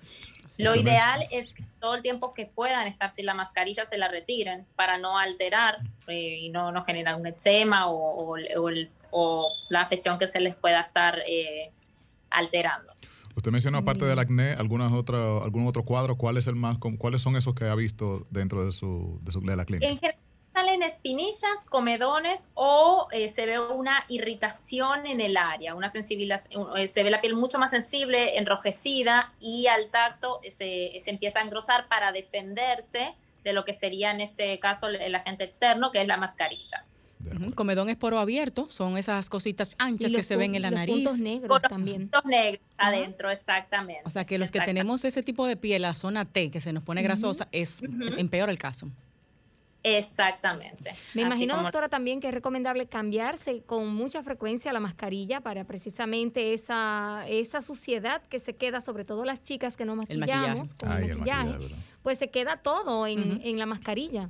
Lo ideal es que todo el tiempo que puedan estar sin la mascarilla se la retiren para no alterar eh, y no, no generar un eczema o, o- o el- o la afección que se les pueda estar eh, alterando. Usted mencionó, aparte del acné, algunas otras, algún otro cuadro. ¿Cuál es el más, com- ¿Cuáles son esos que ha visto dentro de, su, de, su- de la clínica? En general salen espinillas, comedones o eh, se ve una irritación en el área, una sensibilidad, eh, se ve la piel mucho más sensible, enrojecida y al tacto eh, se, se empieza a engrosar para defenderse de lo que sería en este caso el, el agente externo, que es la mascarilla. Acuerdo. Comedón es poro abierto, son esas cositas anchas que se ven en la los nariz. puntos negros Con los también. puntos negros adentro, exactamente. O sea que los que tenemos ese tipo de piel, la zona T, que se nos pone grasosa, es Ujú. empeora el caso. Exactamente. Me Así imagino, como- doctora, también que es recomendable cambiarse con mucha frecuencia la mascarilla para precisamente esa, esa suciedad que se queda, sobre todo las chicas que no El maquillamos, con Ay, el el maquillaje, maquillaje, ¿verdad? pues se queda todo en, en la mascarilla.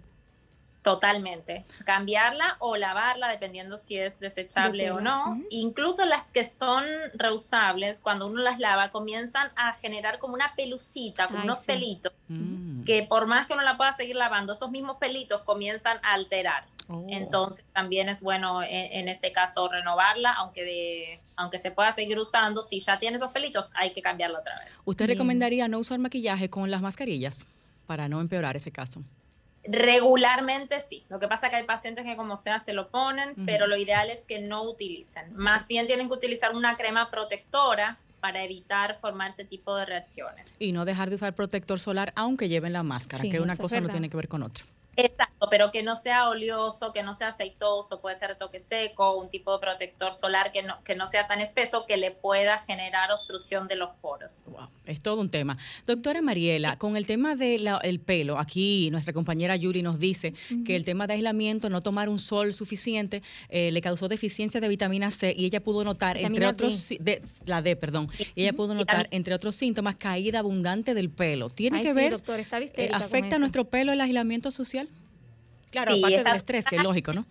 Totalmente. Cambiarla o lavarla, dependiendo si es desechable De o no. Incluso las que son reusables, cuando uno las lava, comienzan a generar como una pelucita, como Ay, unos sí. pelitos, Mm. Que por más que uno la pueda seguir lavando, esos mismos pelitos comienzan a alterar. Oh. Entonces también es bueno en, en ese caso renovarla, aunque de, aunque se pueda seguir usando, si ya tiene esos pelitos, hay que cambiarla otra vez. ¿Usted Bien. recomendaría no usar maquillaje con las mascarillas para no empeorar ese caso? Regularmente sí. Lo que pasa es que hay pacientes que como sea se lo ponen, pero lo ideal es que no utilicen. Más bien tienen que utilizar una crema protectora para evitar formar ese tipo de reacciones. Y no dejar de usar protector solar aunque lleven la máscara, Sí, que una cosa no tiene que ver con otra. Exacto, pero que no sea oleoso, que no sea aceitoso, puede ser de toque seco, un tipo de protector solar que no, que no sea tan espeso que le pueda generar obstrucción de los poros. Wow, es todo un tema. Doctora Mariela, con el tema del pelo, aquí nuestra compañera Yuri nos dice que el tema de aislamiento, no tomar un sol suficiente, eh, le causó deficiencia de vitamina C y ella pudo notar, entre Vitamina otros, D. de- la D, perdón, y ella pudo notar, Vitamina- entre otros síntomas, caída abundante del pelo. ¿Tiene Ay, que sí, ver, doctora, está eh, afecta nuestro pelo el aislamiento social? Claro, Sí, aparte del estrés, que es lógico, ¿no?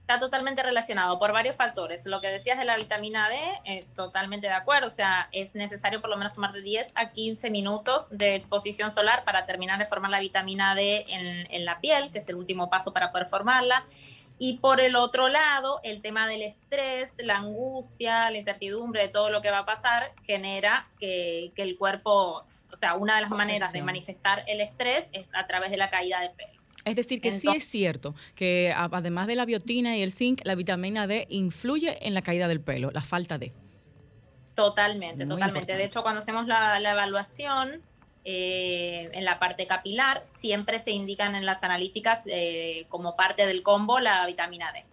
Está totalmente relacionado por varios factores. Lo que decías de la vitamina D, eh, totalmente de acuerdo. O sea, es necesario por lo menos tomar de 10 a 15 minutos de exposición solar para terminar de formar la vitamina D en, en la piel, que es el último paso para poder formarla. Y por el otro lado, el tema del estrés, la angustia, la incertidumbre de todo lo que va a pasar, genera que, que el cuerpo, o sea, una de las maneras de manifestar el estrés es a través de la caída de pelo. Es decir, que sí es cierto que además de la biotina y el zinc, la vitamina D influye en la caída del pelo, la falta de. Totalmente, Muy totalmente. importante. De hecho, cuando hacemos la, la evaluación eh, en la parte capilar, siempre se indican en las analíticas eh, como parte del combo la vitamina D.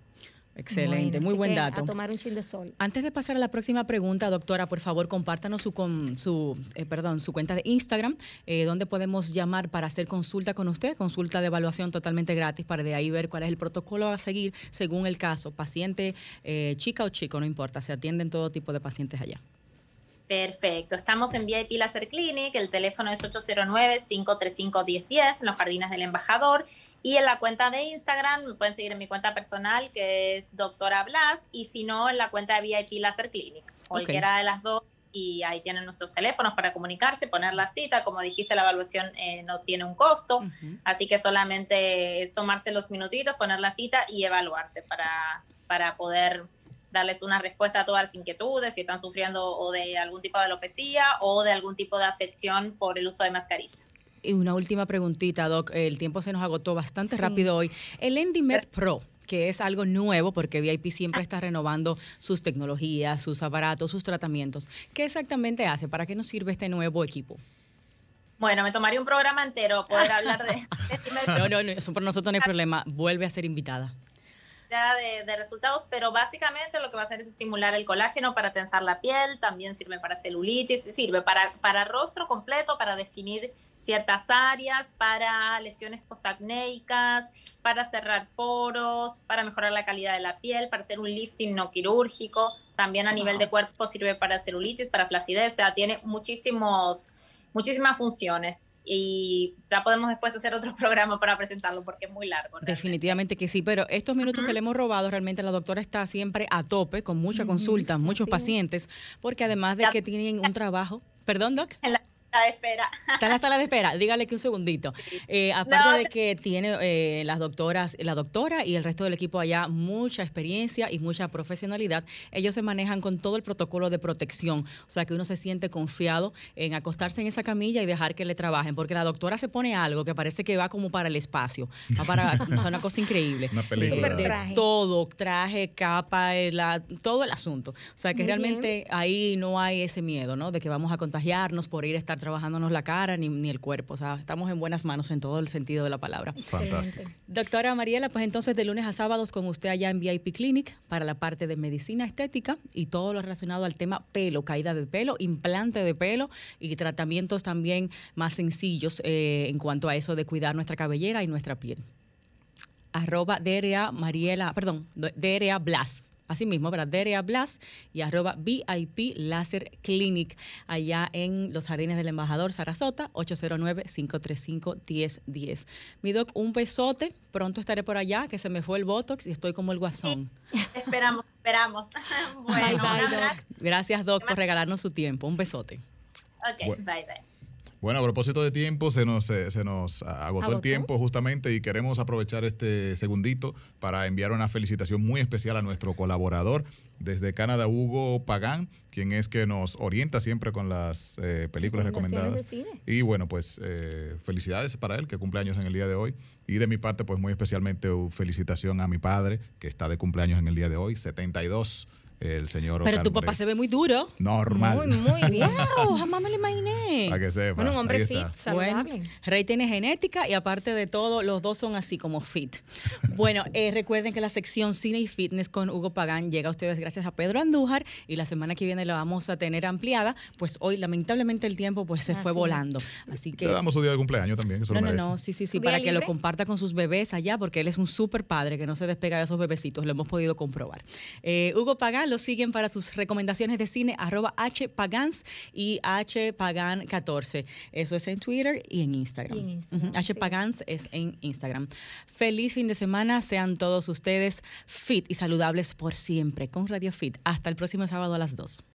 Excelente, Bueno, muy buen dato. A tomar un chin de sol. Antes de pasar a la próxima pregunta, doctora, por favor, compártanos su, con, su, eh, perdón, su cuenta de Instagram, eh, donde podemos llamar para hacer consulta con usted, consulta de evaluación totalmente gratis, para de ahí ver cuál es el protocolo a seguir según el caso, paciente, eh, chica o chico, no importa, se atienden todo tipo de pacientes allá. Perfecto. Estamos en VIP Laser Clinic. El teléfono es 809-535-1010 en los jardines del embajador. Y en la cuenta de Instagram me pueden seguir en mi cuenta personal, que es Doctora Blas, y si no, en la cuenta de VIP Laser Clinic. Cualquiera de las dos. Y ahí tienen nuestros teléfonos para comunicarse, poner la cita. Como dijiste, la evaluación eh, no tiene un costo. Así que solamente es tomarse los minutitos, poner la cita y evaluarse para, para poder darles una respuesta a todas las inquietudes, si están sufriendo o de algún tipo de alopecia o de algún tipo de afección por el uso de mascarilla. Y una última preguntita, Doc. El tiempo se nos agotó bastante Sí. rápido hoy. El EndyMed Pro, que es algo nuevo porque VIP siempre está renovando sus tecnologías, sus aparatos, sus tratamientos. ¿Qué exactamente hace? ¿Para qué nos sirve este nuevo equipo? Bueno, me tomaría un programa entero poder hablar de, (laughs) No, no, no, eso por nosotros no hay problema. Vuelve a ser invitada. ya de, de resultados, pero básicamente lo que va a hacer es estimular el colágeno para tensar la piel, también sirve para celulitis, sirve para, para rostro completo, para definir ciertas áreas, para lesiones posacnéicas, para cerrar poros, para mejorar la calidad de la piel, para hacer un lifting no quirúrgico, también a nivel de cuerpo sirve para celulitis, para flacidez, o sea, tiene muchísimos, muchísimas funciones. Y ya podemos después hacer otro (laughs) programa para presentarlo porque es muy largo. Definitivamente que sí, pero estos minutos que le hemos robado, realmente la doctora está siempre a tope, con mucha consulta, muchos pacientes, porque además de que tienen un trabajo, perdón, Doc. En la lista de espera. Está en la sala de espera. Dígale que un segundito. Eh, aparte No, de que tiene eh, las doctoras, la doctora y el resto del equipo allá mucha experiencia y mucha profesionalidad, ellos se manejan con todo el protocolo de protección. O sea que uno se siente confiado en acostarse en esa camilla y dejar que le trabajen, porque la doctora se pone algo que parece que va como para el espacio. Va para, (laughs) o sea, una cosa increíble. Una película. De traje. todo, traje, capa, eh, la- todo el asunto. O sea que Muy realmente ahí no hay ese miedo, ¿no? De que vamos a contagiarnos por ir a estar trabajándonos la cara ni, ni el cuerpo. O sea, estamos en buenas manos en todo el sentido de la palabra. Fantástico. Doctora Mariela, pues entonces de lunes a sábados con usted allá en VIP Clinic para la parte de medicina estética y todo lo relacionado al tema pelo, caída de pelo, implante de pelo y tratamientos también más sencillos eh, en cuanto a eso de cuidar nuestra cabellera y nuestra piel. Arroba DRA Mariela, perdón, DRA Blas. Así mismo, ¿verdad? DRA Blas y arroba VIP Láser Clinic allá en los jardines del embajador Sarasota, 809-535-1010. Mi doc, un besote. Pronto estaré por allá, que se me fue el Botox y estoy como el guasón. Esperamos, esperamos. (laughs) bueno, abrazo. Gracias, Doc, por regalarnos su tiempo. Un besote. Ok, Bueno. bye bye. Bueno, a propósito de tiempo, se nos, eh, se nos agotó, el tiempo justamente y queremos aprovechar este segundito para enviar una felicitación muy especial a nuestro colaborador desde Canadá, Hugo Pagán, quien es que nos orienta siempre con las eh, películas recomendadas. Y bueno, pues eh, felicidades para él, que cumple años en el día de hoy. Y de mi parte, pues muy especialmente uh, felicitación a mi padre, que está de cumpleaños en el día de hoy, 72, el señor Pero tu papá Moreno. se ve muy duro. Normal. Muy, muy (laughs) bien. Wow, jamás me lo imaginé. Para que sepa. Bueno, un hombre fit, está. Bueno, saludable. Rey tiene genética y aparte de todo, los dos son así como fit. Bueno, eh, recuerden que la sección Cine y Fitness con Hugo Pagán llega a ustedes gracias a Pedro Andújar y la semana que viene la vamos a tener ampliada. Pues hoy, lamentablemente, el tiempo pues se Así fue es. volando. Así que. Le damos su día de cumpleaños también, que se No, lo no, merece. no, sí, sí, sí, ¿Su día para que lo comparta con sus bebés allá, porque él es un súper padre que no se despega de esos bebecitos, lo hemos podido comprobar. Eh, Hugo Pagán, lo siguen para sus recomendaciones de cine, arroba hpagans y hpagan14. Eso es en Twitter y en Instagram. Y en Instagram, Ujú, hpagans es en Instagram. Feliz fin de semana, sean todos ustedes fit y saludables por siempre con Radio Fit. Hasta el próximo sábado a las 2.